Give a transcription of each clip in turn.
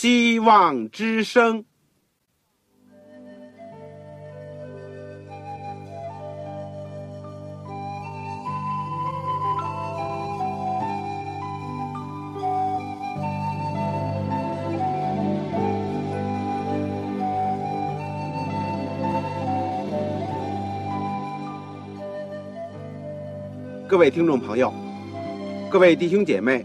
希望之声。各位听众朋友，各位弟兄姐妹，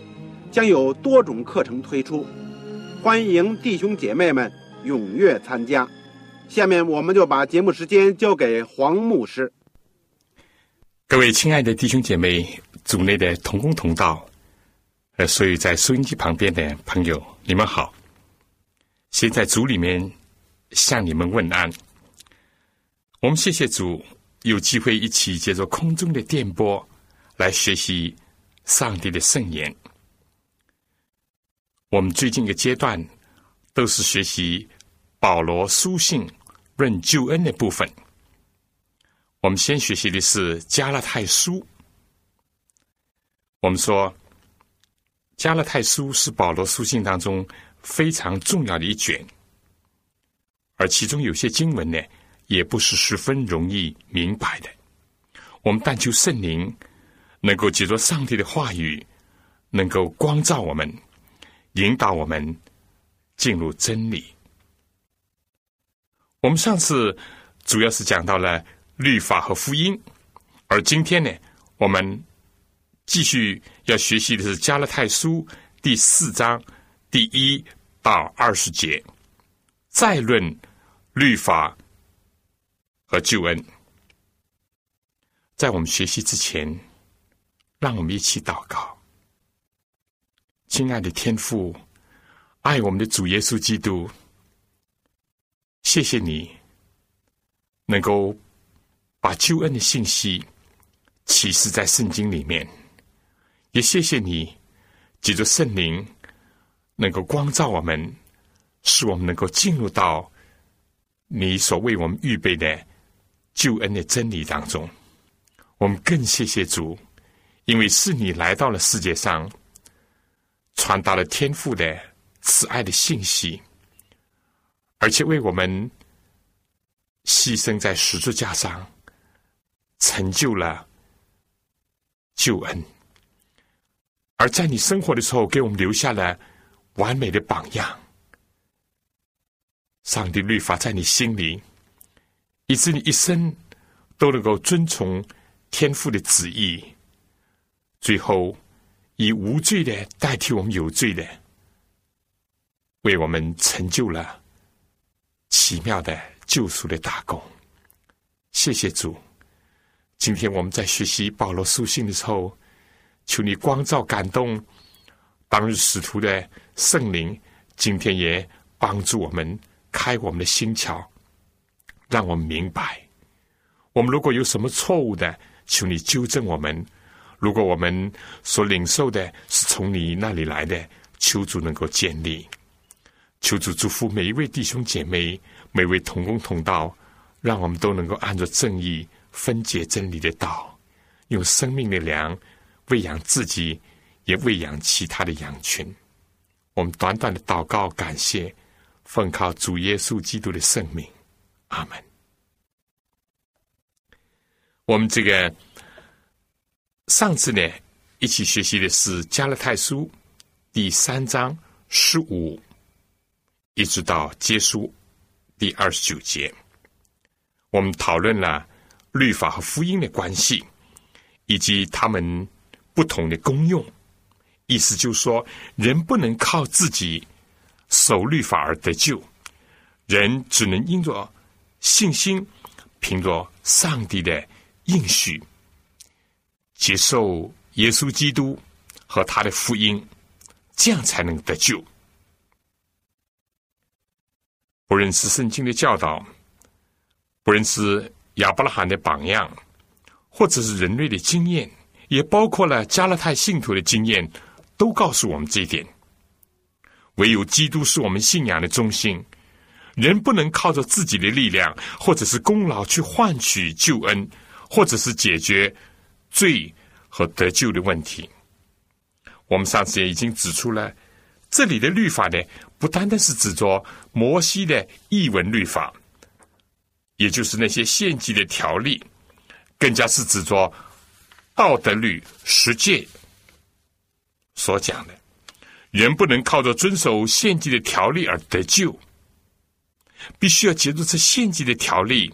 将有多种课程推出，欢迎弟兄姐妹们踊跃参加。下面我们就把节目时间交给黄牧师。各位亲爱的弟兄姐妹、组内的同工同道，呃，所有在收音机旁边的朋友，你们好。先在组里面向你们问安。我们谢谢主。有机会一起借着空中的电波来学习上帝的圣言。我们最近一个阶段都是学习保罗书信论救恩的部分。我们先学习的是加拉太书。我们说加拉太书是保罗书信当中非常重要的一卷，而其中有些经文呢。也不是十分容易明白的。我们但求圣灵能够借着上帝的话语，能够光照我们，引导我们进入真理。我们上次主要是讲到了律法和福音，而今天呢，我们继续要学习的是加勒泰书第四章第一到二十节，再论律法。和救恩，在我们学习之前，让我们一起祷告。亲爱的天父，爱我们的主耶稣基督，谢谢你能够把救恩的信息启示在圣经里面，也谢谢你借着圣灵能够光照我们，使我们能够进入到你所为我们预备的。救恩的真理当中，我们更谢谢主，因为是你来到了世界上，传达了天父的慈爱的信息，而且为我们牺牲在十字架上，成就了救恩，而在你生活的时候，给我们留下了完美的榜样。上帝律法在你心里。以致你一生都能够遵从天父的旨意，最后以无罪的代替我们有罪的，为我们成就了奇妙的救赎的大功。谢谢主！今天我们在学习保罗书信的时候，求你光照感动当日使徒的圣灵，今天也帮助我们开我们的心窍。让我们明白，我们如果有什么错误的，求你纠正我们；如果我们所领受的是从你那里来的，求主能够建立。求主祝福每一位弟兄姐妹，每位同工同道，让我们都能够按照正义分解真理的道，用生命的粮喂养自己，也喂养其他的羊群。我们短短的祷告，感谢，奉靠主耶稣基督的圣名。阿门。我们这个上次呢，一起学习的是加勒泰书第三章十五，一直到结束第二十九节。我们讨论了律法和福音的关系，以及他们不同的功用。意思就是说，人不能靠自己守律法而得救，人只能因着。信心凭着上帝的应许，接受耶稣基督和他的福音，这样才能得救。不认识圣经的教导，不认识亚伯拉罕的榜样，或者是人类的经验，也包括了加勒泰信徒的经验，都告诉我们这一点。唯有基督是我们信仰的中心，人不能靠着自己的力量或者是功劳去换取救恩，或者是解决罪和得救的问题。我们上次也已经指出了，这里的律法呢，不单单是指着摩西的译文律法，也就是那些献祭的条例，更加是指着道德律十诫所讲的。人不能靠着遵守献祭的条例而得救，必须要借助这献祭的条例，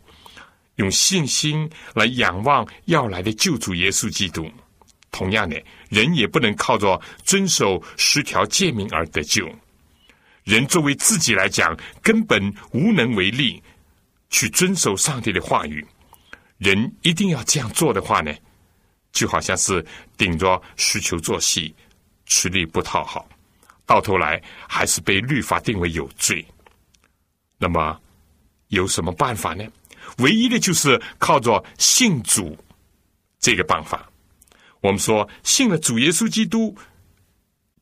用信心来仰望要来的救主耶稣基督。同样的，人也不能靠着遵守十条诫命而得救。人作为自己来讲，根本无能为力去遵守上帝的话语。人一定要这样做的话呢，就好像是顶着需求做戏，吃力不讨好。到头来还是被律法定为有罪。那么有什么办法呢？唯一的就是靠着信主这个办法。我们说信了主耶稣基督，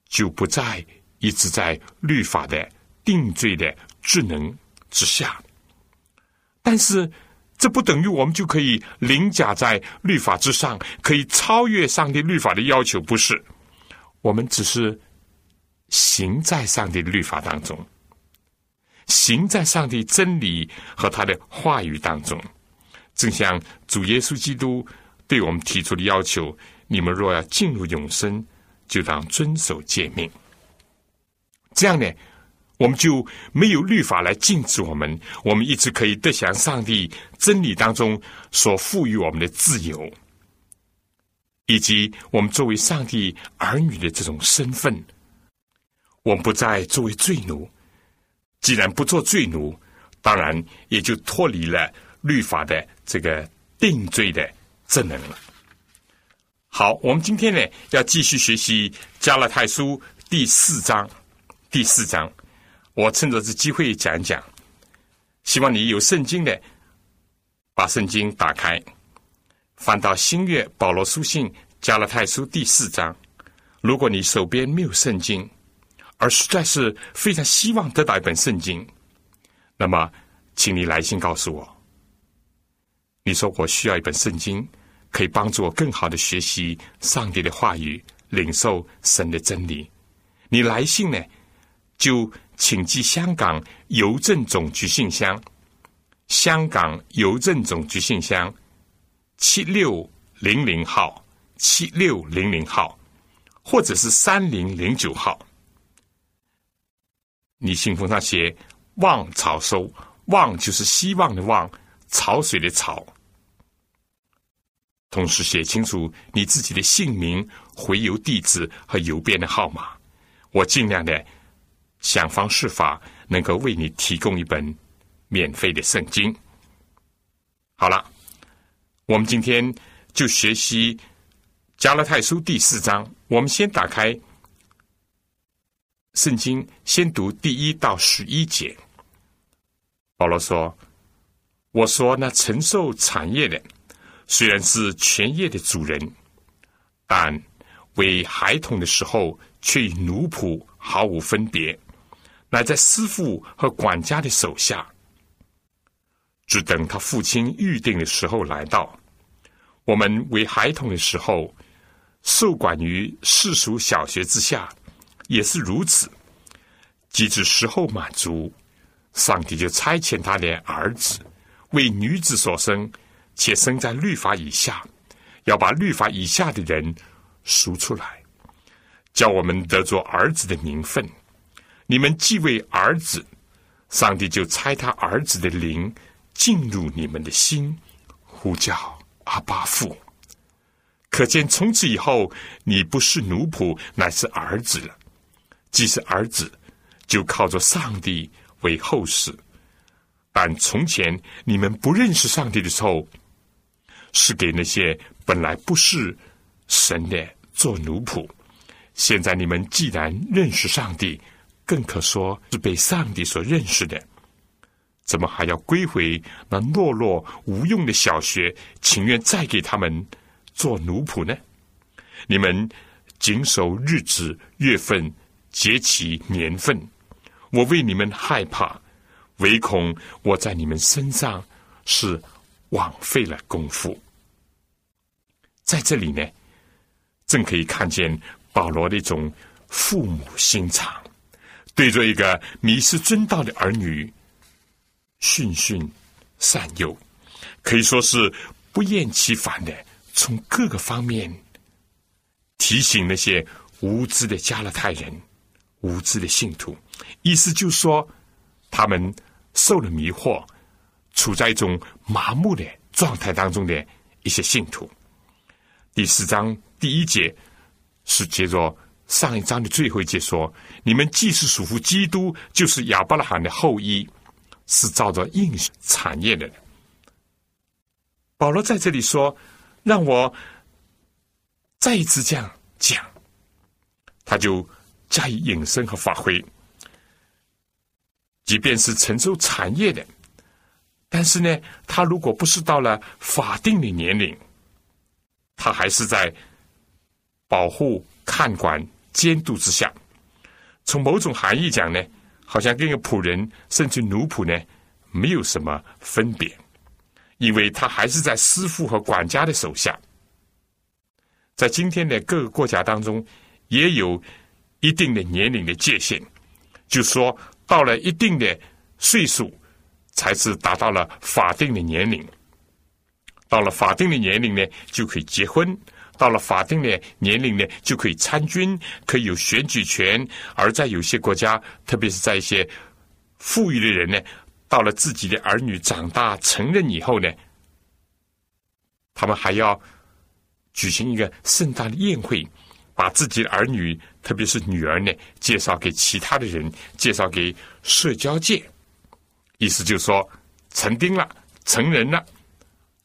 就不再一直在律法的定罪的智能之下。但是这不等于我们就可以凌驾在律法之上，可以超越上帝律法的要求。不是，我们只是。行在上帝律法当中，行在上帝真理和他的话语当中，正像主耶稣基督对我们提出的要求：你们若要进入永生，就当遵守诫命。这样呢，我们就没有律法来禁止我们，我们一直可以得享上帝真理当中所赋予我们的自由，以及我们作为上帝儿女的这种身份。我们不再作为罪奴，既然不做罪奴，当然也就脱离了律法的这个定罪的职能了。好，我们今天呢要继续学习加勒泰书第四章。第四章，我趁着这机会讲一讲。希望你有圣经的，把圣经打开，翻到新月保罗书信加勒泰书第四章。如果你手边没有圣经，而实在是非常希望得到一本圣经，那么，请你来信告诉我。你说我需要一本圣经，可以帮助我更好的学习上帝的话语，领受神的真理。你来信呢，就请寄香港邮政总局信箱，香港邮政总局信箱七六零零号，七六零零号，或者是三零零九号。你信封上写“望草收”，“望”就是希望的“望”，潮水的“潮”。同时写清楚你自己的姓名、回邮地址和邮编的号码。我尽量的想方设法，能够为你提供一本免费的圣经。好了，我们今天就学习《加勒泰书》第四章。我们先打开。圣经先读第一到十一节。保罗说：“我说那承受产业的，虽然是全业的主人，但为孩童的时候，却与奴仆毫无分别，乃在师傅和管家的手下，只等他父亲预定的时候来到。我们为孩童的时候，受管于世俗小学之下。”也是如此，即至时候满足，上帝就差遣他的儿子为女子所生，且生在律法以下，要把律法以下的人赎出来，叫我们得做儿子的名分。你们既为儿子，上帝就差他儿子的灵进入你们的心，呼叫阿巴父。可见从此以后，你不是奴仆，乃是儿子了。既是儿子，就靠着上帝为后世。但从前你们不认识上帝的时候，是给那些本来不是神的做奴仆。现在你们既然认识上帝，更可说是被上帝所认识的。怎么还要归回那懦弱无用的小学？情愿再给他们做奴仆呢？你们谨守日子、月份、节期、年份，我为你们害怕，唯恐我在你们身上是枉费了功夫。在这里呢，正可以看见保罗的一种父母心肠，对着一个迷失尊道的儿女。循循善诱，可以说是不厌其烦的从各个方面提醒那些无知的加勒泰人、无知的信徒。意思就是说，他们受了迷惑，处在一种麻木的状态当中的一些信徒。第四章第一节是接着上一章的最后一节说：“你们既是属乎基督，就是亚伯拉罕的后裔。”是照着应产业的。保罗在这里说：“让我再一次这样讲。”他就加以引申和发挥。即便是承受产业的，但是呢，他如果不是到了法定的年龄，他还是在保护、看管、监督之下。从某种含义讲呢。好像跟个仆人甚至奴仆呢，没有什么分别，因为他还是在师傅和管家的手下。在今天的各个国家当中，也有一定的年龄的界限，就说到了一定的岁数，才是达到了法定的年龄。到了法定的年龄呢，就可以结婚。到了法定的年龄呢，就可以参军，可以有选举权。而在有些国家，特别是在一些富裕的人呢，到了自己的儿女长大成人以后呢，他们还要举行一个盛大的宴会，把自己的儿女，特别是女儿呢，介绍给其他的人，介绍给社交界。意思就是说，成丁了，成人了，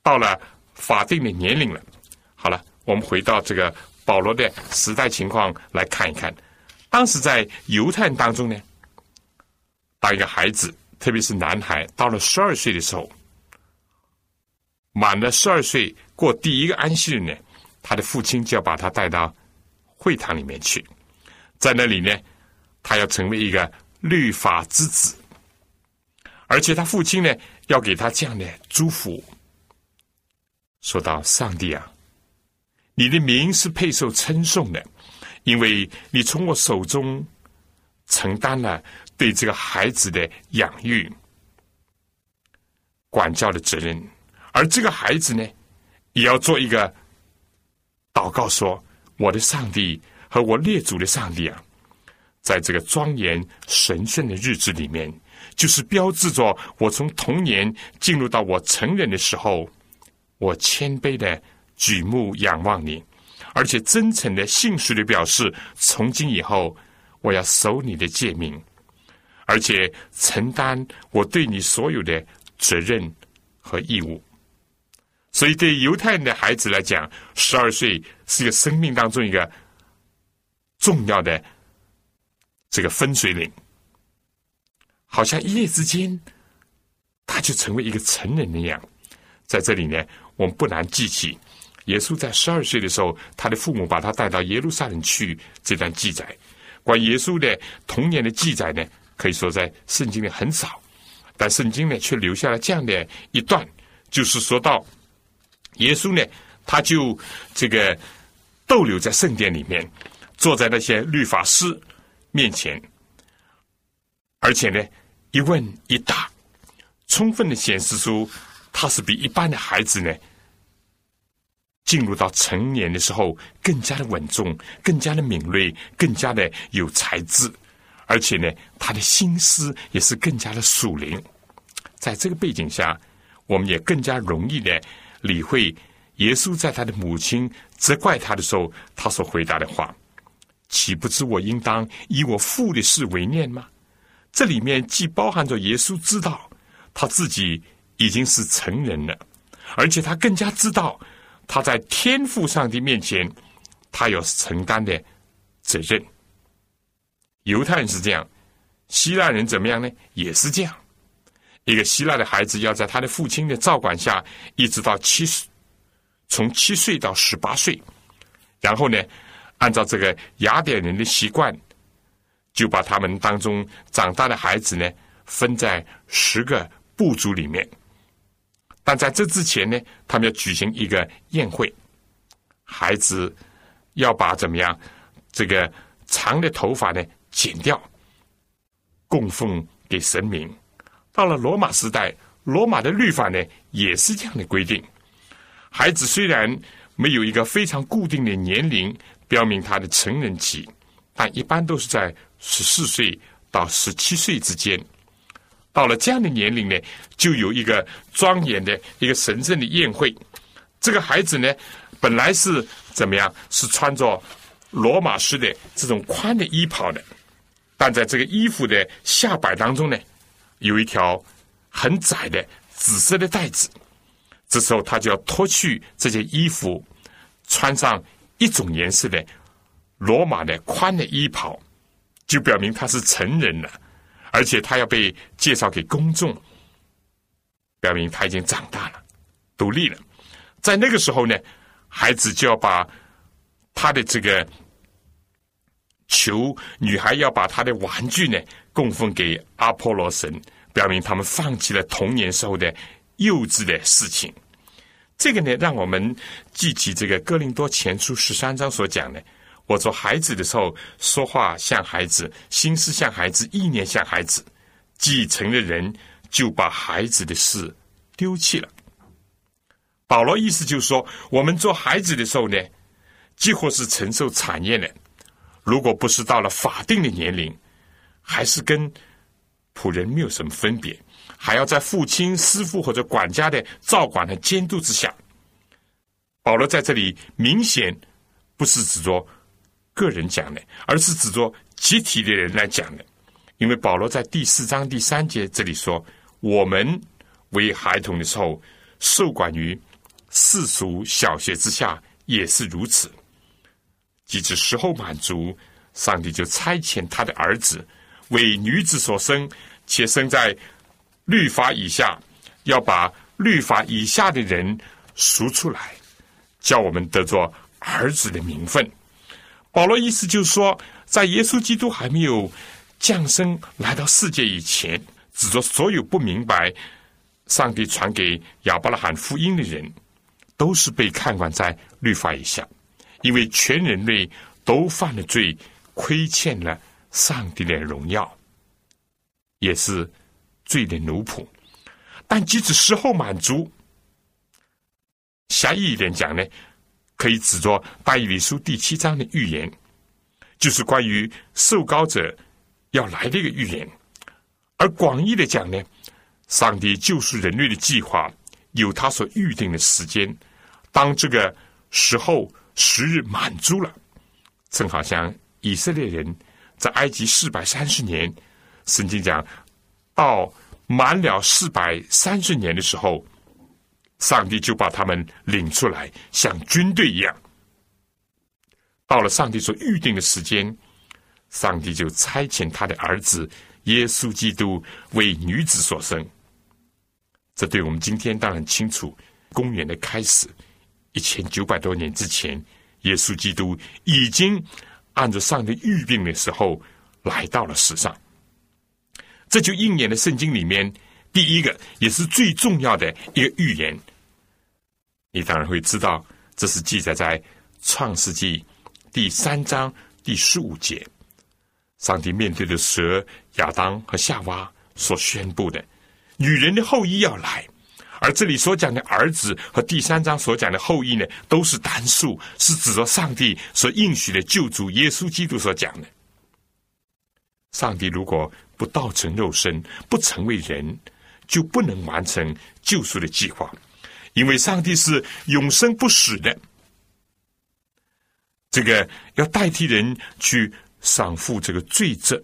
到了法定的年龄了。好了。我们回到这个保罗的时代情况来看一看，当时在犹太人当中呢，当一个孩子，特别是男孩，到了十二岁的时候，满了十二岁过第一个安息日呢，他的父亲就要把他带到会堂里面去，在那里呢，他要成为一个律法之子，而且他父亲呢，要给他这样的祝福，说到上帝啊。你的名是配受称颂的，因为你从我手中承担了对这个孩子的养育、管教的责任，而这个孩子呢，也要做一个祷告，说：“我的上帝和我列祖的上帝啊，在这个庄严神圣的日子里面，就是标志着我从童年进入到我成人的时候，我谦卑的。”举目仰望你，而且真诚的、信实的表示，从今以后我要守你的诫命，而且承担我对你所有的责任和义务。所以，对犹太人的孩子来讲，十二岁是一个生命当中一个重要的这个分水岭，好像一夜之间他就成为一个成人那样。在这里呢，我们不难记起。耶稣在十二岁的时候，他的父母把他带到耶路撒冷去。这段记载，关于耶稣的童年的记载呢，可以说在圣经里很少，但圣经呢却留下了这样的一段，就是说到耶稣呢，他就这个逗留在圣殿里面，坐在那些律法师面前，而且呢一问一答，充分的显示出他是比一般的孩子呢。进入到成年的时候，更加的稳重，更加的敏锐，更加的有才智，而且呢，他的心思也是更加的属灵。在这个背景下，我们也更加容易的理会耶稣在他的母亲责怪他的时候，他所回答的话：“岂不知我应当以我父的事为念吗？”这里面既包含着耶稣知道他自己已经是成人了，而且他更加知道。他在天父上帝面前，他有承担的责任。犹太人是这样，希腊人怎么样呢？也是这样。一个希腊的孩子要在他的父亲的照管下，一直到七岁，从七岁到十八岁，然后呢，按照这个雅典人的习惯，就把他们当中长大的孩子呢，分在十个部族里面。但在这之前呢，他们要举行一个宴会，孩子要把怎么样这个长的头发呢剪掉，供奉给神明。到了罗马时代，罗马的律法呢也是这样的规定。孩子虽然没有一个非常固定的年龄，标明他的成人期，但一般都是在十四岁到十七岁之间。到了这样的年龄呢，就有一个庄严的一个神圣的宴会。这个孩子呢，本来是怎么样？是穿着罗马式的这种宽的衣袍的，但在这个衣服的下摆当中呢。有一条很窄的紫色的带子，这时候他就要脱去这件衣服，穿上一种颜色的罗马的宽的衣袍，就表明他是成人了，而且他要被介绍给公众，表明他已经长大了，独立了。在那个时候呢，孩子就要把他的这个求，女孩要把她的玩具呢。供奉给阿波罗神，表明他们放弃了童年时候的幼稚的事情。这个呢，让我们记起这个哥林多前书十三章所讲的：我做孩子的时候，说话像孩子，心思像孩子，意念像孩子。继承的人就把孩子的事丢弃了。保罗意思就是说，我们做孩子的时候呢，几乎是承受产业的。如果不是到了法定的年龄。还是跟仆人没有什么分别，还要在父亲、师傅或者管家的照管和监督之下。保罗在这里明显不是指着个人讲的，而是指着集体的人来讲的。因为保罗在第四章第三节这里说：“我们为孩童的时候，受管于世俗小学之下，也是如此。即使时候满足，上帝就差遣他的儿子。”为女子所生，且生在律法以下，要把律法以下的人赎出来，叫我们得做儿子的名分。保罗意思就是说，在耶稣基督还没有降生来到世界以前，指着所有不明白上帝传给亚伯拉罕福音的人，都是被看管在律法以下，因为全人类都犯了罪，亏欠了。上帝的荣耀，也是罪的奴仆。但即使时候满足，狭义一点讲呢，可以指着大以理书第七章的预言，就是关于受膏者要来的一个预言。而广义的讲呢，上帝救赎人类的计划有他所预定的时间。当这个时候时日满足了，正好像以色列人。在埃及四百三十年，圣经讲到满了四百三十年的时候，上帝就把他们领出来，像军队一样。到了上帝所预定的时间，上帝就差遣他的儿子耶稣基督为女子所生。这对我们今天当然清楚。公元的开始，一千九百多年之前，耶稣基督已经。按照上帝预定的时候来到了世上，这就应验了圣经里面第一个也是最重要的一个预言。你当然会知道，这是记载在创世纪第三章第十五节，上帝面对的蛇亚当和夏娃所宣布的，女人的后裔要来。而这里所讲的儿子和第三章所讲的后裔呢，都是单数，是指着上帝所应许的救主耶稣基督所讲的。上帝如果不道成肉身，不成为人，就不能完成救赎的计划，因为上帝是永生不死的。这个要代替人去偿付这个罪责，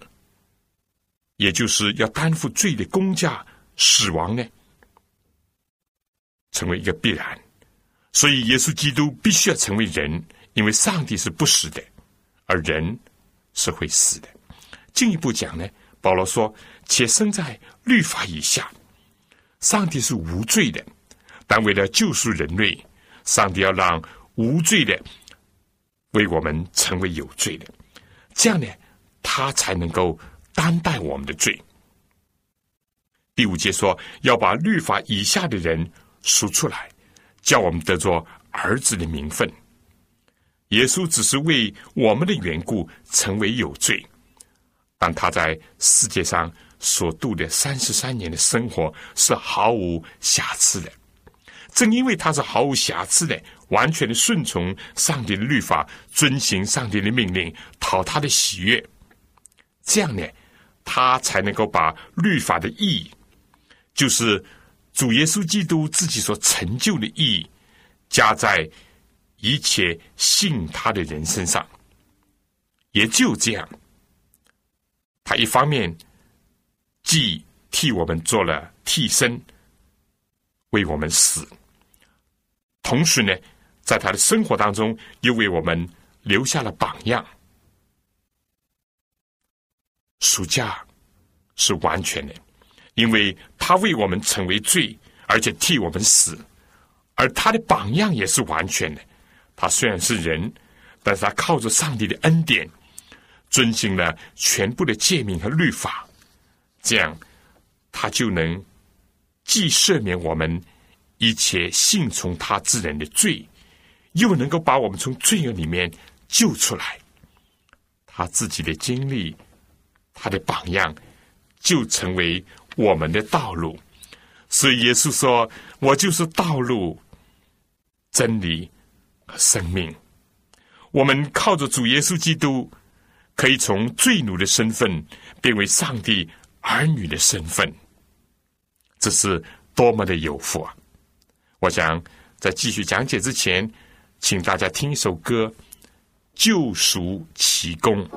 也就是要担负罪的公价，死亡呢？成为一个必然，所以耶稣基督必须要成为人，因为上帝是不死的，而人是会死的。进一步讲呢，保罗说：“且生在律法以下，上帝是无罪的，但为了救赎人类，上帝要让无罪的为我们成为有罪的，这样呢，他才能够担待我们的罪。第五节说要把律法以下的人赎出来，叫我们得着儿子的名分。耶稣只是为我们的缘故成为有罪，但他在世界上所度的三十三年的生活是毫无瑕疵的。正因为他是毫无瑕疵的，完全的顺从上帝的律法，遵行上帝的命令，讨他的喜悦，这样呢，他才能够把律法的意义，就是主耶稣基督自己所成就的意义，加在。一切信他的人身上，也就这样，他一方面既替我们做了替身，为我们死，同时呢，在他的生活当中又为我们留下了榜样。暑假是完全的，因为他为我们成为罪，而且替我们死，而他的榜样也是完全的。他虽然是人，但是他靠着上帝的恩典，遵循了全部的诫命和律法，这样他就能既赦免我们一切信从他之人的罪，又能够把我们从罪恶里面救出来。他自己的经历，他的榜样，就成为我们的道路。所以耶稣说：“我就是道路，真理和。”生命，我们靠着主耶稣基督，可以从罪奴的身份变为上帝儿女的身份，这是多么的有福啊！我想在继续讲解之前，请大家听一首歌《救赎奇功》。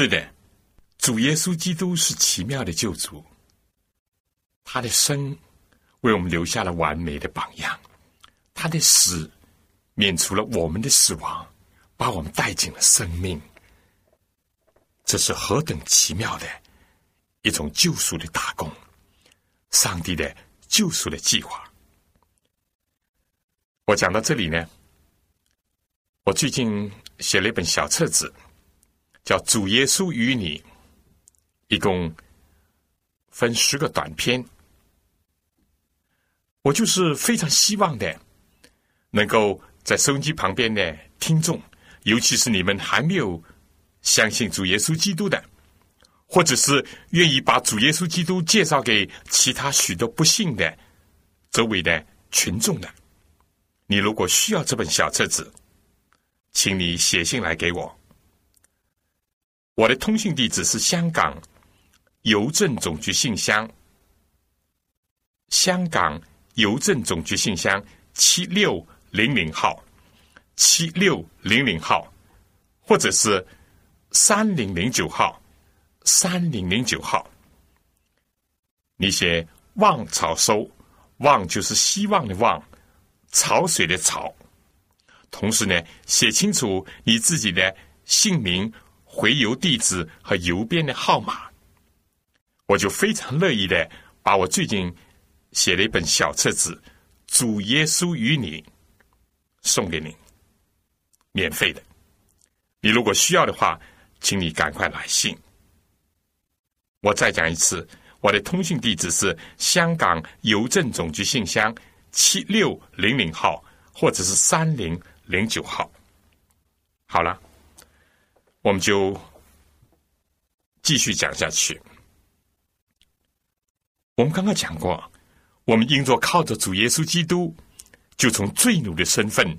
是的，主耶稣基督是奇妙的救主，他的生为我们留下了完美的榜样，他的死免除了我们的死亡，把我们带进了生命。这是何等奇妙的一种救赎的大功！上帝的救赎的计划。我讲到这里呢，我最近写了一本小册子，叫《主耶稣与你》，一共分十个短篇。我就是非常希望的，能够在收音机旁边的听众，尤其是你们还没有。相信主耶稣基督的，或者是愿意把主耶稣基督介绍给其他许多不幸的周围的群众的，你如果需要这本小册子，请你写信来给我。我的通信地址是香港邮政总局信箱，香港邮政总局信箱七六零零号，七六零零号，或者是。三零零九号，三零零九号，你写“望草收”，“望”就是希望的“望”，潮水的“潮”。同时呢，写清楚你自己的姓名、回邮地址和邮编的号码，我就非常乐意的把我最近写了一本小册子《主耶稣与你》送给你，免费的。你如果需要的话。请你赶快来信。我再讲一次，我的通信地址是香港邮政总局信箱七六零零号，或者是三零零九号。好了，我们就继续讲下去。我们刚刚讲过，我们应着靠着主耶稣基督，就从罪奴的身份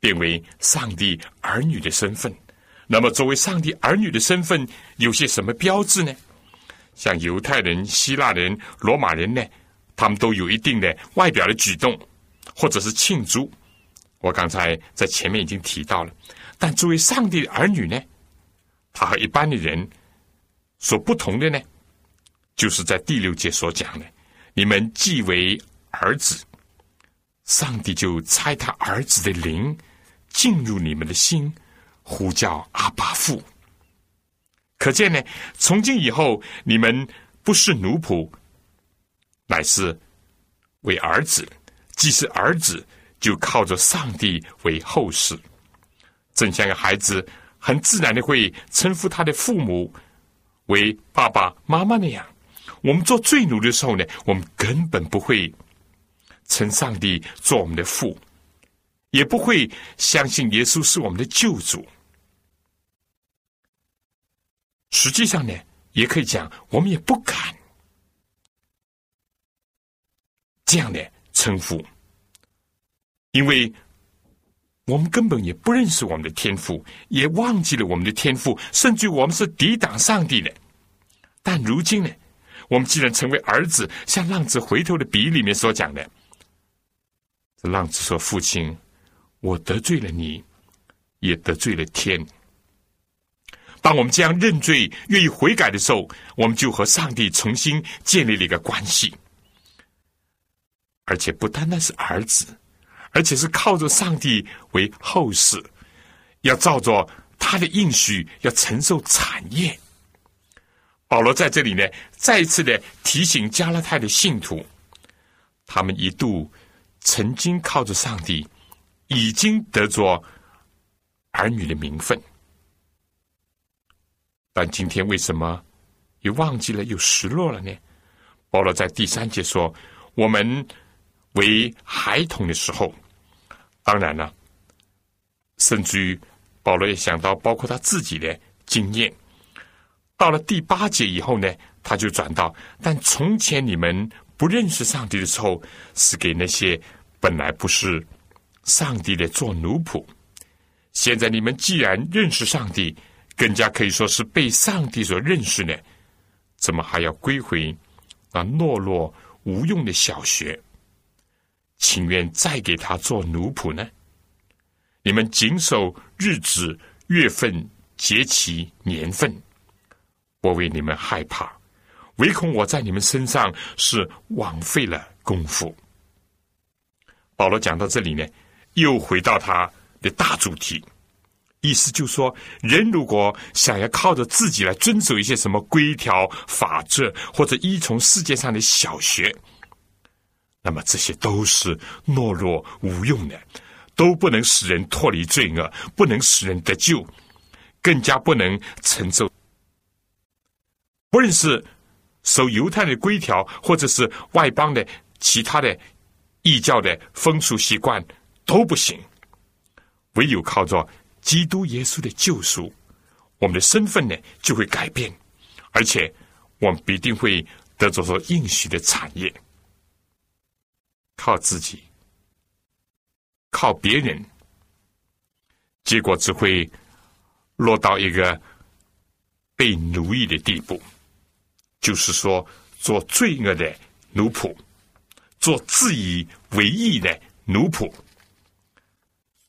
变为上帝儿女的身份。那么，作为上帝儿女的身份，有些什么标志呢？像犹太人、希腊人、罗马人呢，他们都有一定的外表的举动，或者是庆祝。我刚才在前面已经提到了。但作为上帝的儿女呢，他和一般的人所不同的呢，就是在第六节所讲的：你们既为儿子，上帝就差他儿子的灵进入你们的心。呼叫阿巴父，可见呢，从今以后，你们不是奴仆，乃是为儿子；既是儿子，就靠着上帝为后世。正像个孩子很自然的会称呼他的父母为爸爸妈妈那样，我们做罪奴的时候呢，我们根本不会称上帝做我们的父，也不会相信耶稣是我们的救主。实际上呢，也可以讲，我们也不敢这样的称呼，因为我们根本也不认识我们的天赋，也忘记了我们的天赋，甚至我们是抵挡上帝的。但如今呢，我们既然成为儿子，像浪子回头的比喻里面所讲的，这浪子说：“父亲，我得罪了你，也得罪了天。”当我们这样认罪、愿意悔改的时候，我们就和上帝重新建立了一个关系，而且不单单是儿子，而且是靠着上帝为后世，要照着他的应许，要承受产业。保罗在这里呢，再一次的提醒加拉太的信徒，他们一度曾经靠着上帝，已经得着儿女的名分。但今天为什么又忘记了，又失落了呢？保罗在第三节说：“我们为孩童的时候，当然了，甚至于保罗也想到，包括他自己的经验。到了第八节以后呢，他就转到：但从前你们不认识上帝的时候，是给那些本来不是上帝的做奴仆；现在你们既然认识上帝。”更加可以说是被上帝所认识呢，怎么还要归回那懦弱无用的小学？情愿再给他做奴仆呢？你们谨守日子、月份、节期、年份，我为你们害怕，唯恐我在你们身上是枉费了功夫。保罗讲到这里呢，又回到他的大主题，意思就是说，人如果想要靠着自己来遵守一些什么规条、法则，或者依从世界上的小学，那么这些都是懦弱无用的，都不能使人脱离罪恶，不能使人得救，更加不能承受。不论是守犹太的规条，或者是外邦的其他的异教的风俗习惯，都不行。唯有靠着基督耶稣的救赎，我们的身份呢就会改变，而且我们必定会得着所应许的产业。靠自己，靠别人，结果只会落到一个被奴役的地步。就是说，做罪恶的奴仆，做自以为意的奴仆，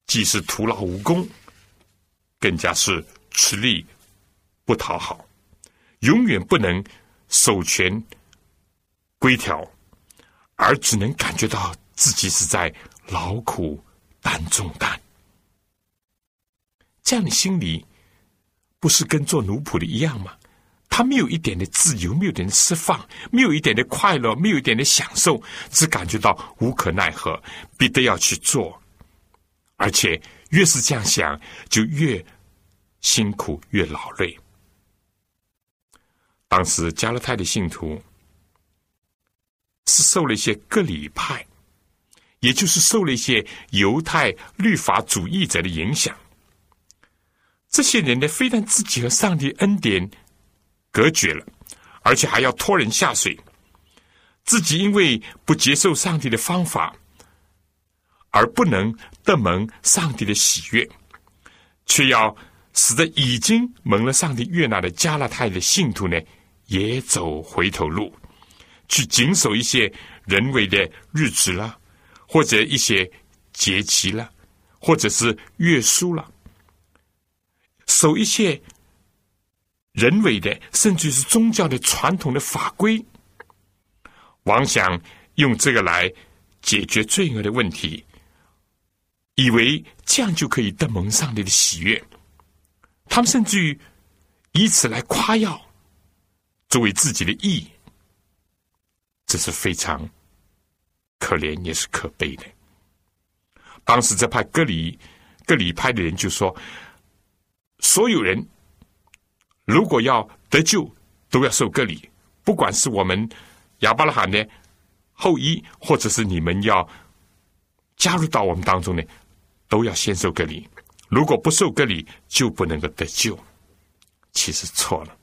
既是徒劳无功，更加是吃力不讨好，永远不能守权规条，而只能感觉到自己是在劳苦担重担。这样的心理，不是跟做奴仆的一样吗？他没有一点的自由，没有一点的释放，没有一点的快乐，没有一点的享受，只感觉到无可奈何，必得要去做，而且越是这样想，就越辛苦，越劳累。当时加勒泰的信徒是受了一些各礼派，也就是受了一些犹太律法主义者的影响。这些人呢，非但自己和上帝恩典。隔绝了，而且还要拖人下水。自己因为不接受上帝的方法，而不能得蒙上帝的喜悦，却要使得已经蒙了上帝悦纳的加拉太的信徒呢，也走回头路，去谨守一些人为的日子了，或者一些节期了，或者是约书了，守一些。人为的，甚至是宗教的传统的法规，妄想用这个来解决罪恶的问题，以为这样就可以得蒙上帝的喜悦。他们甚至于以此来夸耀，作为自己的意义，这是非常可怜也是可悲的。当时这派格里格里派的人就说，所有人。如果要得救，都要受割礼。不管是我们亚伯拉罕的后裔，或者是你们要加入到我们当中呢，都要先受割礼。如果不受割礼，就不能够得救。其实错了，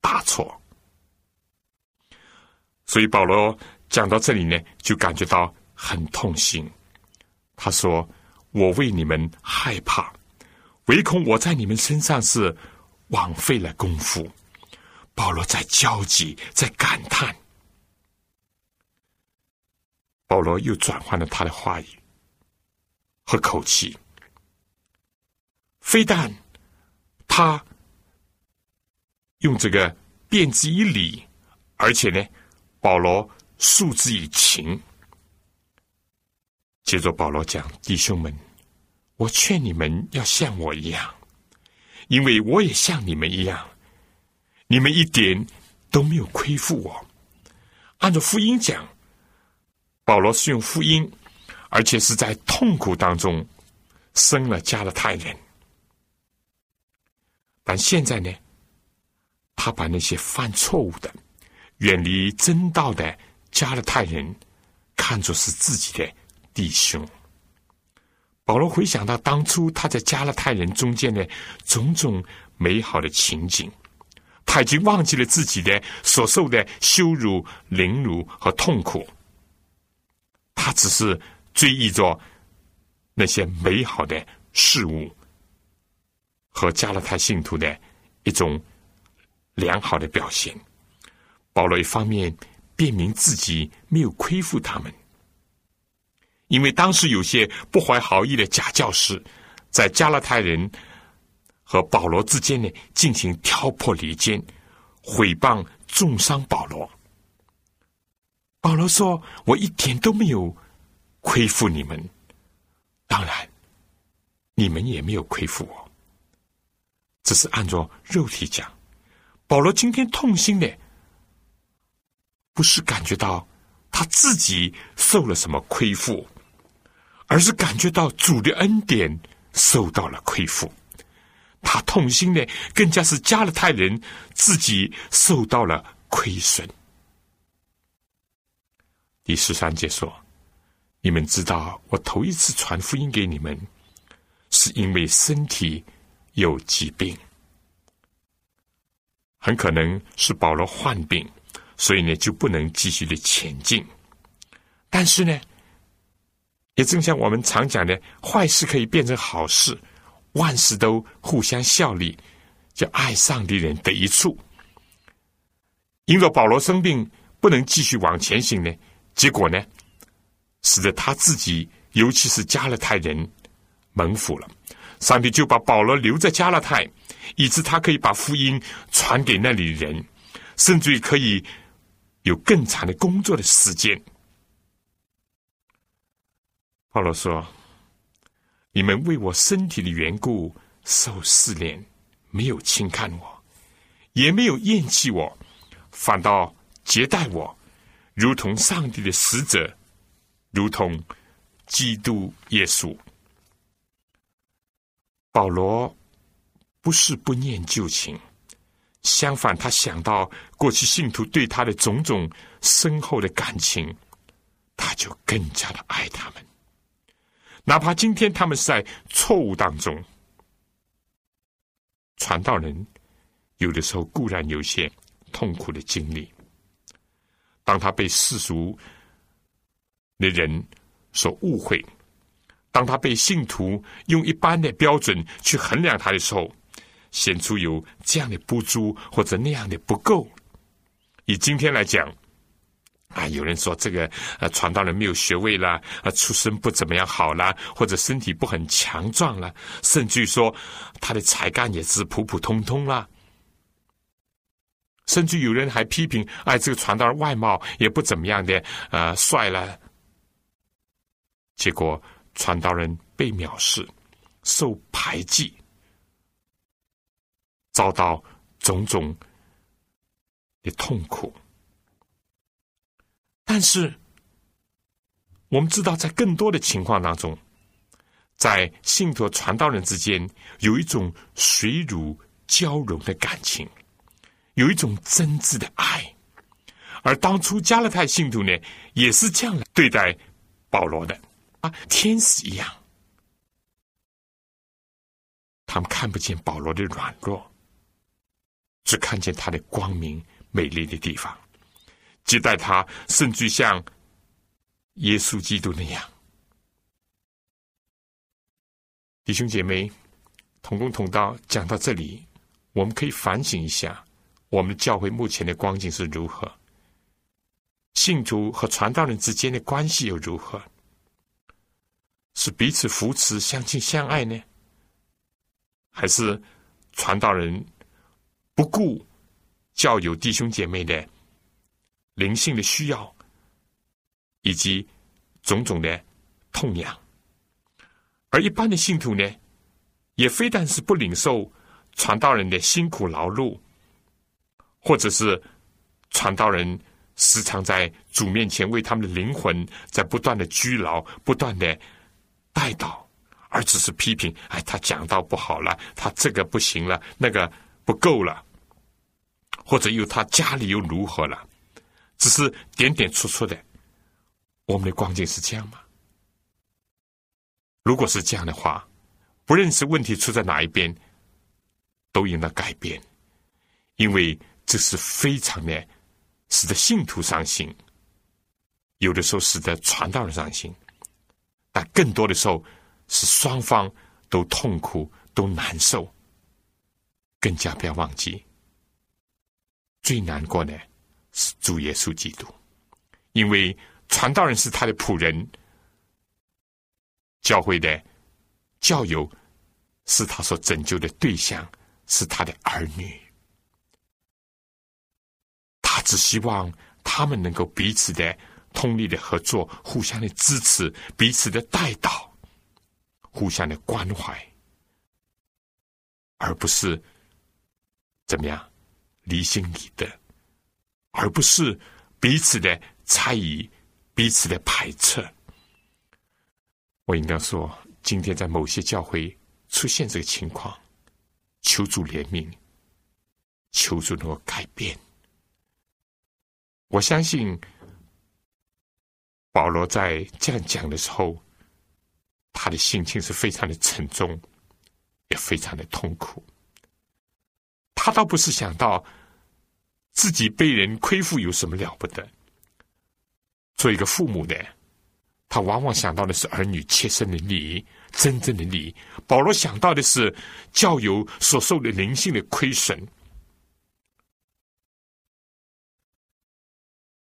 大错。所以保罗讲到这里呢，就感觉到很痛心。他说：“我为你们害怕，唯恐我在你们身上是。”枉费了功夫，保罗在焦急，在感叹。保罗又转换了他的话语和口气，非但他用这个辩之以理，而且呢，保罗诉之以情。接着保罗讲：“弟兄们，我劝你们要像我一样。”因为我也像你们一样，你们一点都没有亏负我。按照福音讲，保罗是用福音，而且是在痛苦当中生了加勒泰人。但现在呢，他把那些犯错误的、远离真道的加勒泰人看作是自己的弟兄。保罗回想到当初他在加勒泰人中间的种种美好的情景，他已经忘记了自己的所受的羞辱、凌辱和痛苦，他只是追忆着那些美好的事物和加勒泰信徒的一种良好的表现。保罗一方面辨明自己没有亏负他们。因为当时有些不怀好意的假教师，在加勒泰人和保罗之间呢进行挑拨离间、毁谤、重伤保罗。保罗说：“我一点都没有亏负你们，当然，你们也没有亏负我。只是按照肉体讲，保罗今天痛心的，不是感觉到他自己受了什么亏负，而是感觉到主的恩典受到了亏负。他痛心的，更加是加勒泰人自己受到了亏损。”第十三节说：“你们知道，我头一次传福音给你们，是因为身体有疾病，很可能是保罗患病，所以呢就不能继续的前进。但是呢，也正像我们常讲的，坏事可以变成好事，万事都互相效力，叫爱上的人得一处。因为保罗生病，不能继续往前行呢。”结果呢，使得他自己，尤其是加勒泰人蒙福了。上帝就把保罗留在加勒泰，以致他可以把福音传给那里人，甚至于可以有更长的工作的时间。保罗说：“你们为我身体的缘故受试炼，没有轻看我，也没有厌弃我，反倒接待我。”如同上帝的使者，如同基督耶稣。保罗不是不念旧情，相反，他想到过去信徒对他的种种深厚的感情，他就更加的爱他们。哪怕今天他们是在错误当中，传道人有的时候固然有些痛苦的经历。当他被世俗的人所误会，当他被信徒用一般的标准去衡量他的时候，显出有这样的不足或者那样的不够。以今天来讲，啊，有人说这个呃传道人没有学位啦，啊，出身不怎么样好啦，或者身体不很强壮啦，甚至于说他的才干也是普普通通啦。甚至有人还批评：“哎，这个传道人外貌也不怎么样的，呃，帅了。”结果传道人被藐视，受排挤，遭到种种的痛苦。但是，我们知道，在更多的情况当中，在信徒传道人之间有一种水乳交融的感情。有一种真挚的爱，而当初加勒泰信徒呢，也是这样来对待保罗的啊，天使一样。他们看不见保罗的软弱，只看见他的光明美丽的地方，接待他，甚至像耶稣基督那样。弟兄姐妹，同工同道，讲到这里，我们可以反省一下。我们教会目前的光景是如何？信徒和传道人之间的关系又如何？是彼此扶持、相亲相爱呢，还是传道人不顾教友弟兄姐妹的灵性的需要，以及种种的痛痒？而一般的信徒呢，也非但是不领受传道人的辛苦劳碌。或者是传道人时常在主面前为他们的灵魂在不断的拘牢、不断的带祷，而只是批评：哎，他讲道不好了，他这个不行了，那个不够了，或者又他家里又如何了？只是点点出出的。我们的光景是这样吗？如果是这样的话，不认识问题出在哪一边，都应当改变，因为。这是非常的，使得信徒伤心，有的时候使得传道人伤心，但更多的时候是双方都痛苦、都难受。更加不要忘记，最难过的是主耶稣基督，因为传道人是他的仆人，教会的教友是他所拯救的对象，是他的儿女。他只希望他们能够彼此的通力的合作，互相的支持，彼此的带导，互相的关怀，而不是怎么样离心离德，而不是彼此的猜疑，彼此的排斥。我应该说，今天在某些教会出现这个情况，求助怜悯，求助能够改变。我相信保罗在这样讲的时候，他的心情是非常的沉重，也非常的痛苦。他倒不是想到自己被人亏负有什么了不得，做一个父母的，他往往想到的是儿女切身的利益、真正的利益。保罗想到的是教友所受的灵性的亏损。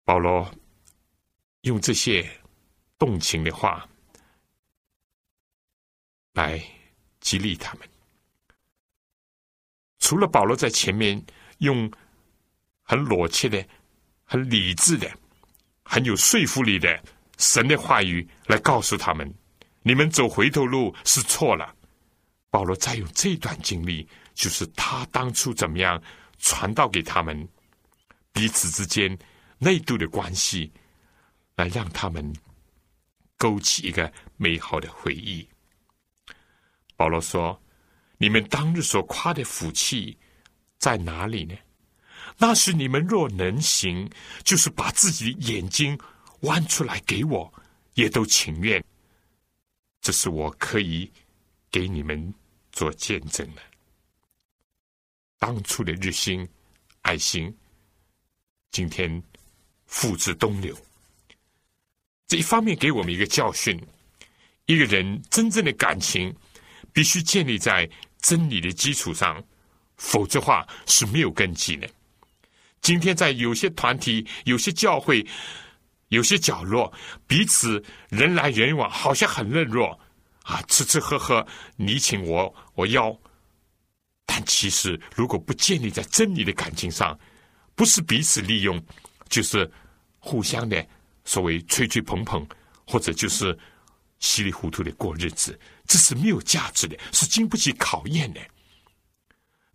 保罗用这些动情的话来激励他们。除了保罗在前面用很裸切的、很理智的、很有说服力的神的话语来告诉他们：“你们走回头路是错了。”保罗再用这段经历，就是他当初怎么样传道给他们彼此之间。内度的关系，来让他们勾起一个美好的回忆。保罗说：“你们当日所夸的福气在哪里呢？那是你们若能行，就是把自己的眼睛弯出来给我，也都情愿。这是我可以给你们做见证的。当初的日新爱心，今天。”付之东流。这一方面给我们一个教训：一个人真正的感情必须建立在真理的基础上，否则话是没有根基的。今天在有些团体、有些教会、有些角落，彼此人来人往，好像很热络啊，吃吃喝喝，你请我我邀。但其实，如果不建立在真理的感情上，不是彼此利用，就是。互相的所谓吹吹捧捧，或者就是稀里糊涂的过日子，这是没有价值的，是经不起考验的。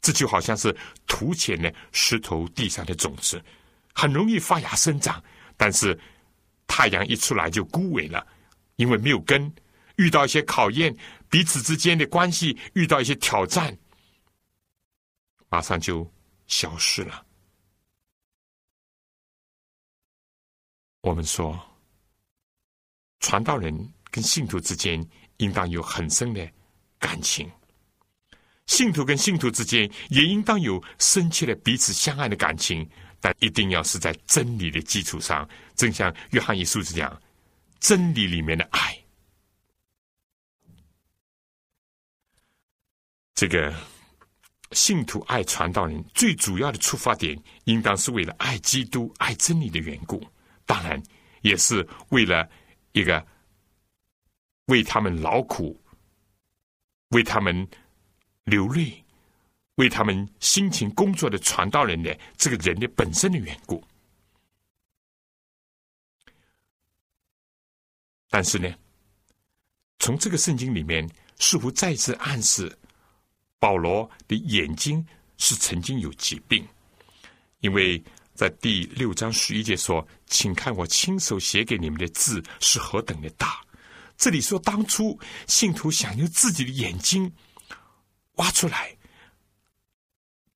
这就好像是土浅的石头地上的种子，很容易发芽生长，但是太阳一出来就枯萎了，因为没有根。遇到一些考验，彼此之间的关系遇到一些挑战，马上就消失了。我们说，传道人跟信徒之间应当有很深的感情，信徒跟信徒之间也应当有深切的彼此相爱的感情，但一定要是在真理的基础上。正像约翰一书这样，真理里面的爱，这个信徒爱传道人最主要的出发点，应当是为了爱基督、爱真理的缘故。当然，也是为了一个为他们劳苦、为他们流泪、为他们辛勤工作的传道人的这个人的本身的缘故。但是呢，从这个圣经里面似乎再次暗示，保罗的眼睛是曾经有疾病，因为。在第六章十一节说：“请看我亲手写给你们的字是何等的大。”这里说，当初信徒想用自己的眼睛挖出来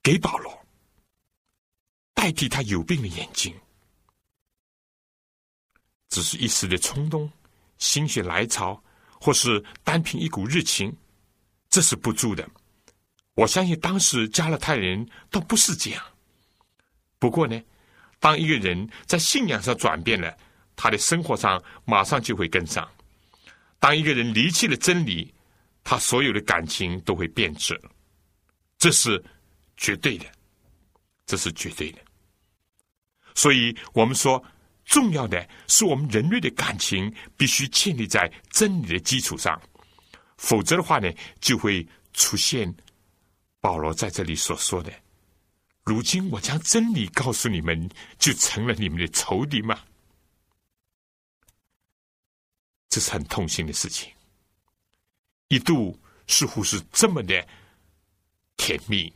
给保罗，代替他有病的眼睛，只是一时的冲动、心血来潮，或是单凭一股热情，这是不足的。我相信当时加勒泰人倒不是这样。不过呢。当一个人在信仰上转变了，他的生活上马上就会跟上；当一个人离弃了真理，他所有的感情都会变质。这是绝对的，这是绝对的。所以我们说，重要的是我们人类的感情必须建立在真理的基础上，否则的话呢，就会出现保罗在这里所说的：“如今我将真理告诉你们，就成了你们的仇敌吗？”这是很痛心的事情。一度似乎是这么的甜蜜，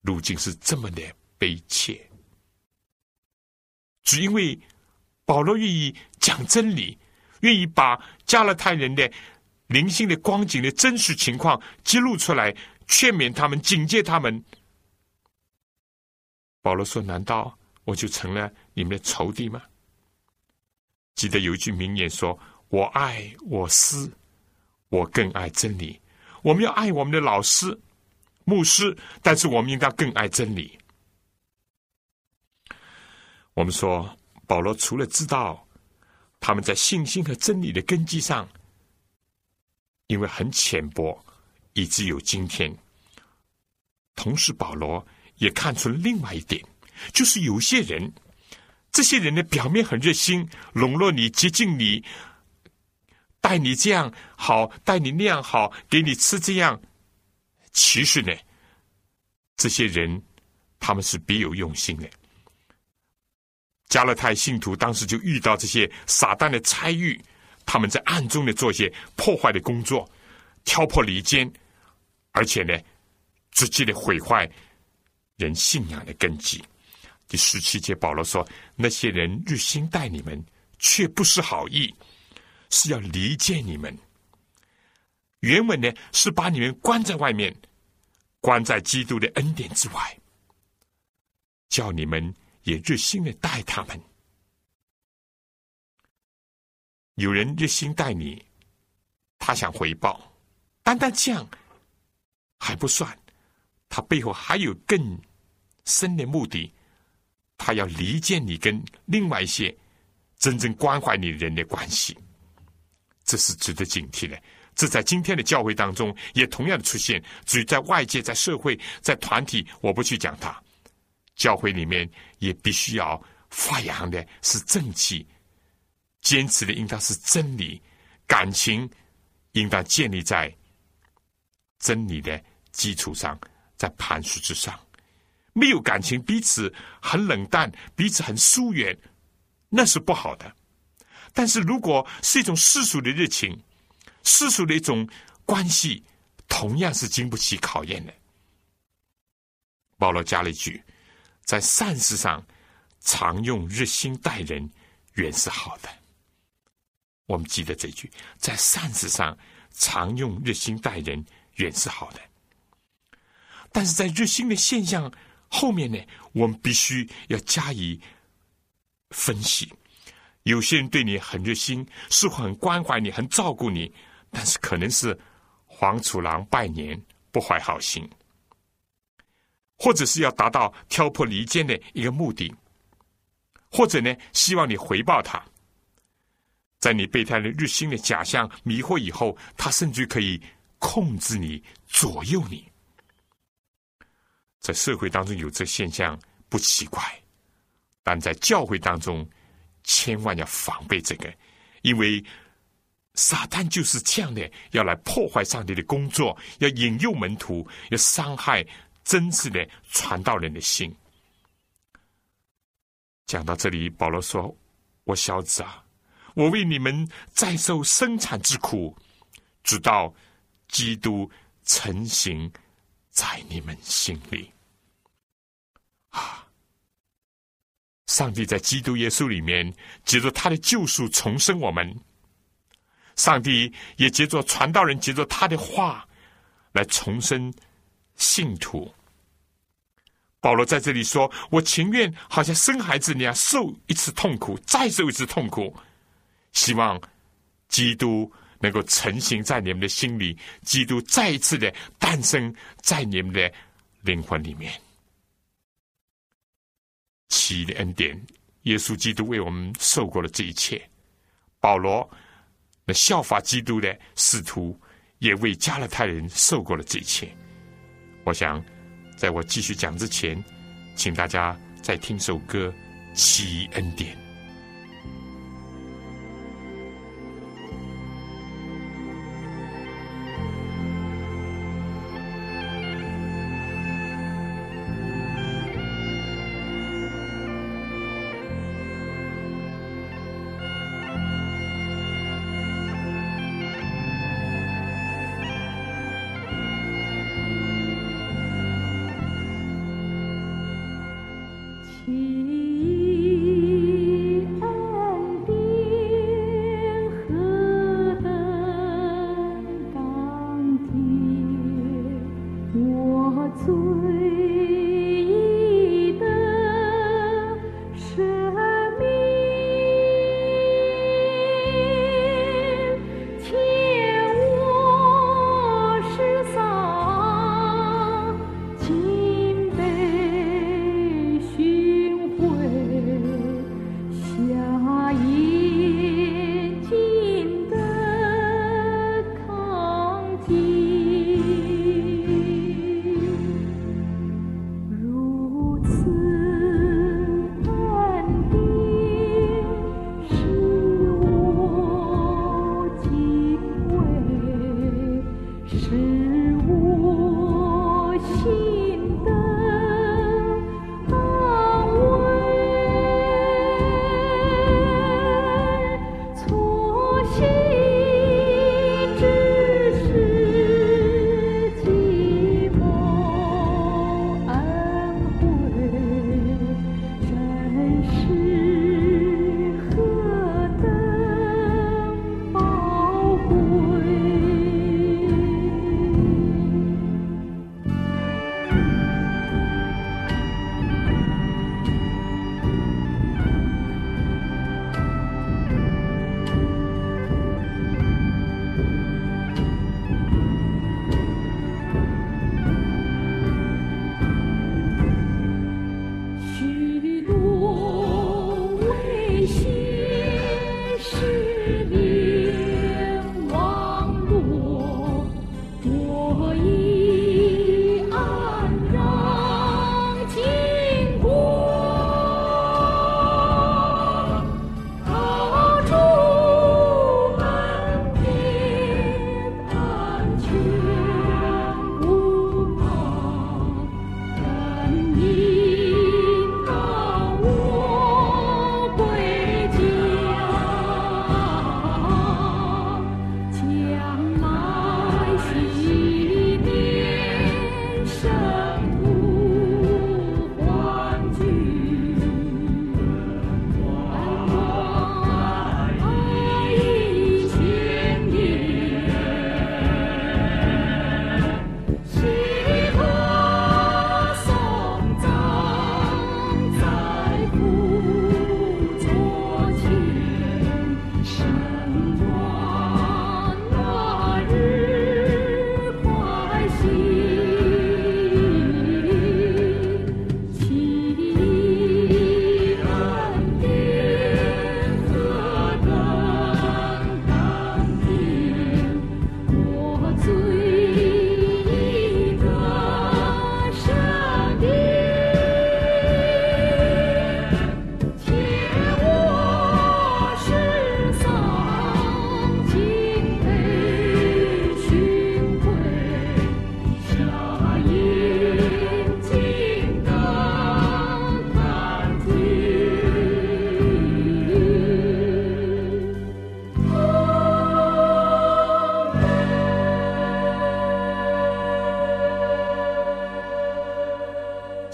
如今是这么的悲切。只因为保罗愿意讲真理，愿意把加勒泰人的灵性的光景的真实情况揭露出来，劝勉他们，警戒他们。保罗说：“难道我就成了你们的仇敌吗？”记得有一句名言说：“我爱我师，我更爱真理。我们要爱我们的老师、牧师，但是我们应该更爱真理。”我们说，保罗除了知道他们在信心和真理的根基上，因为很浅薄，以致有今天。同时，保罗也看出了另外一点，就是有些人，这些人的表面很热心，笼络你、接近你，待你这样好，待你那样好，给你吃这样。其实呢，这些人他们是别有用心的。加勒泰信徒当时就遇到这些撒旦的参与，他们在暗中的做一些破坏的工作，挑破离间，而且呢，直接的毁坏人信仰的根基。第十七节，保罗说：“那些人日心待你们，却不是好意，是要离间你们。原文呢，是把你们关在外面，关在基督的恩典之外，叫你们。”也热心的待他们。有人热心待你，他想回报，单单这样还不算，他背后还有更深的目的，他要离间你跟另外一些真正关怀你的人的关系，这是值得警惕的。这在今天的教会当中也同样的出现，至于在外界、在社会、在团体，我不去讲它。教会里面也必须要发扬的是正气，坚持的应当是真理，感情应当建立在真理的基础上，在磐石之上。没有感情，彼此很冷淡，彼此很疏远，那是不好的。但是如果是一种世俗的热情，世俗的一种关系，同样是经不起考验的。保罗加了一句。在善事上，常用热心待人，原是好的。我们记得这句：在善事上，常用热心待人，原是好的。但是在热心的现象后面呢，我们必须要加以分析。有些人对你很热心，似乎很关怀你，很照顾你，但是可能是黄鼠狼拜年，不怀好心。或者是要达到挑拨离间的一个目的，或者呢，希望你回报他，在你被他的日新的假象迷惑以后，他甚至可以控制你、左右你。在社会当中有这现象不奇怪，但在教会当中，千万要防备这个，因为撒旦就是这样的，要来破坏上帝的工作，要引诱门徒，要伤害。真挚的传道人的心。讲到这里，保罗说：“我小子啊，我为你们再受生产之苦，直到基督成型在你们心里。”啊！上帝在基督耶稣里面，借着他的救赎重生我们；上帝也借着传道人，借着他的话来重生。信徒，保罗在这里说：“我情愿好像生孩子那样受一次痛苦，再受一次痛苦，希望基督能够成型在你们的心里，基督再一次的诞生在你们的灵魂里面。奇的恩典，耶稣基督为我们受过了这一切。保罗那效法基督的使徒，也为加勒泰人受过了这一切。”我想，在我继续讲之前，请大家再听首歌《奇恩典》。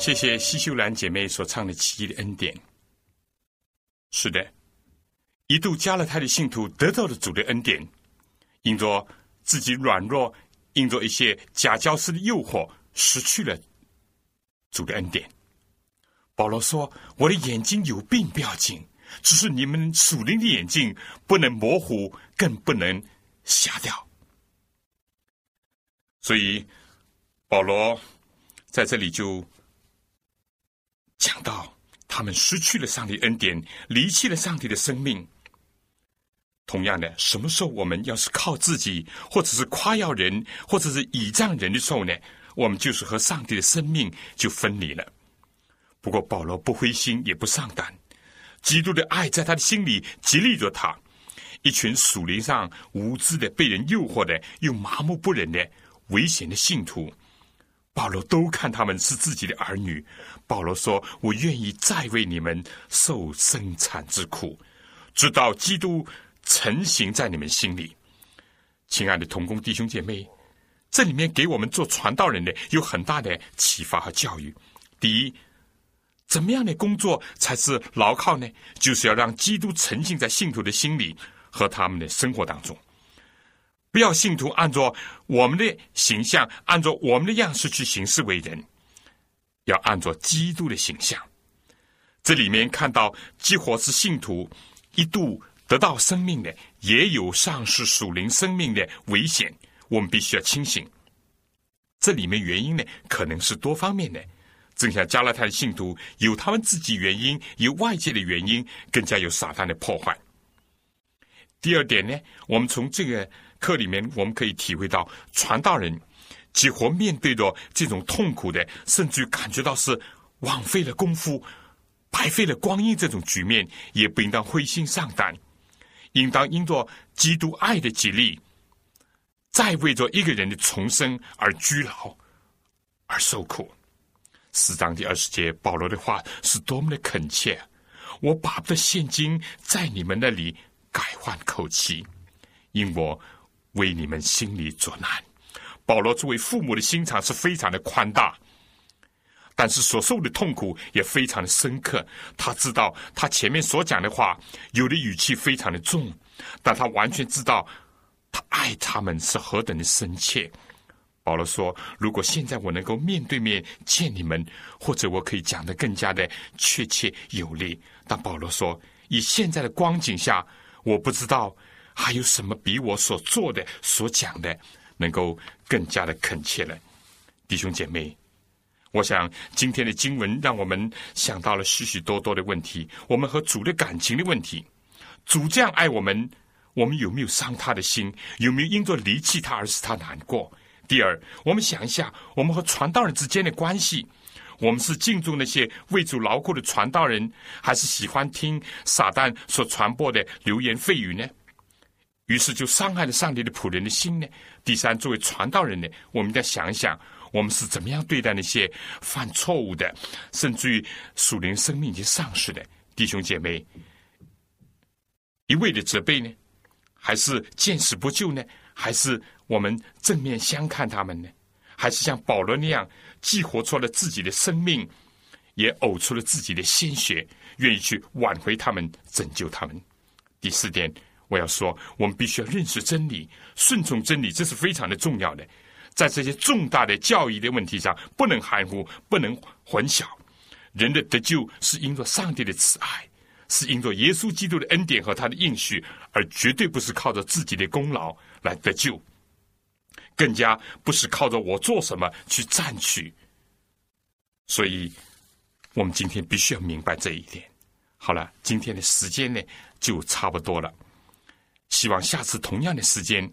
谢谢西秀兰姐妹所唱的《奇异的恩典》。是的，一度加了他的信徒得到了主的恩典，因着自己软弱，因着一些假教师的诱惑，失去了主的恩典。保罗说：“我的眼睛有病不要紧，只是你们属灵的眼睛不能模糊，更不能瞎掉。”所以保罗在这里就。讲到他们失去了上帝恩典，离弃了上帝的生命。同样的，什么时候我们要是靠自己，或者是夸耀人，或者是倚仗人的时候呢？我们就是和上帝的生命就分离了。不过保罗不灰心，也不丧胆，基督的爱在他的心里激励着他。一群属灵上无知的、被人诱惑的、又麻木不仁的危险的信徒。保罗都看他们是自己的儿女。保罗说：“我愿意再为你们受生产之苦，直到基督成型在你们心里。”亲爱的同工弟兄姐妹，这里面给我们做传道人的有很大的启发和教育。第一，怎么样的工作才是牢靠呢？就是要让基督沉浸在信徒的心里和他们的生活当中，不要信徒按照我们的形象、按照我们的样式去行事为人，要按照基督的形象。这里面看到，几乎是信徒一度得到生命的，也有丧失属灵生命的危险。我们必须要清醒。这里面原因呢，可能是多方面的。正像加拉太的信徒，有他们自己原因，有外界的原因，更加有撒旦的破坏。第二点呢，我们从这个课里面，我们可以体会到，传道人几乎面对着这种痛苦的，甚至感觉到是枉费了功夫。白费了光阴，这种局面也不应当灰心丧胆，应当因着基督爱的激励，再为着一个人的重生而居牢，而受苦。四章第二十节，保罗的话是多么的恳切！我把不得现金在你们那里改换口气，因我为你们心里作难。保罗作为父母的心肠是非常的宽大。但是所受的痛苦也非常的深刻。他知道他前面所讲的话，有的语气非常的重，但他完全知道他爱他们是何等的深切。保罗说：“如果现在我能够面对面见你们，或者我可以讲的更加的确切有力。”但保罗说：“以现在的光景下，我不知道还有什么比我所做的、所讲的能够更加的恳切了。”弟兄姐妹。我想今天的经文让我们想到了许许多多的问题：我们和主的感情的问题。主这样爱我们，我们有没有伤他的心？有没有因着离弃他而使他难过？第二，我们想一下，我们和传道人之间的关系：我们是敬重那些为主劳苦的传道人，还是喜欢听撒旦所传播的流言蜚语呢？于是就伤害了上帝的仆人的心呢？第三，作为传道人呢，我们要想一想。我们是怎么样对待那些犯错误的，甚至于属灵生命已经丧失的弟兄姐妹？一味的责备呢，还是见死不救呢？还是我们正面相看他们呢？还是像保罗那样，既活出了自己的生命，也呕出了自己的鲜血，愿意去挽回他们，拯救他们？第四点，我要说，我们必须要认识真理，顺从真理，这是非常的重要的。在这些重大的教义的问题上，不能含糊，不能混淆。人的得救是因着上帝的慈爱，是因着耶稣基督的恩典和他的应许，而绝对不是靠着自己的功劳来得救，更加不是靠着我做什么去占取。所以，我们今天必须要明白这一点。好了，今天的时间呢就差不多了，希望下次同样的时间，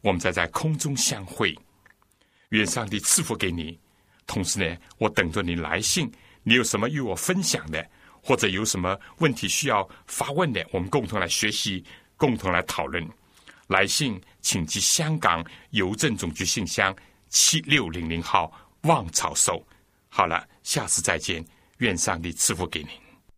我们再在空中相会。愿上帝赐福给你，同时呢，我等着你来信。你有什么与我分享的，或者有什么问题需要发问的，我们共同来学习，共同来讨论。来信请寄香港邮政总局信箱七六零零号望草收。好了，下次再见。愿上帝赐福给你。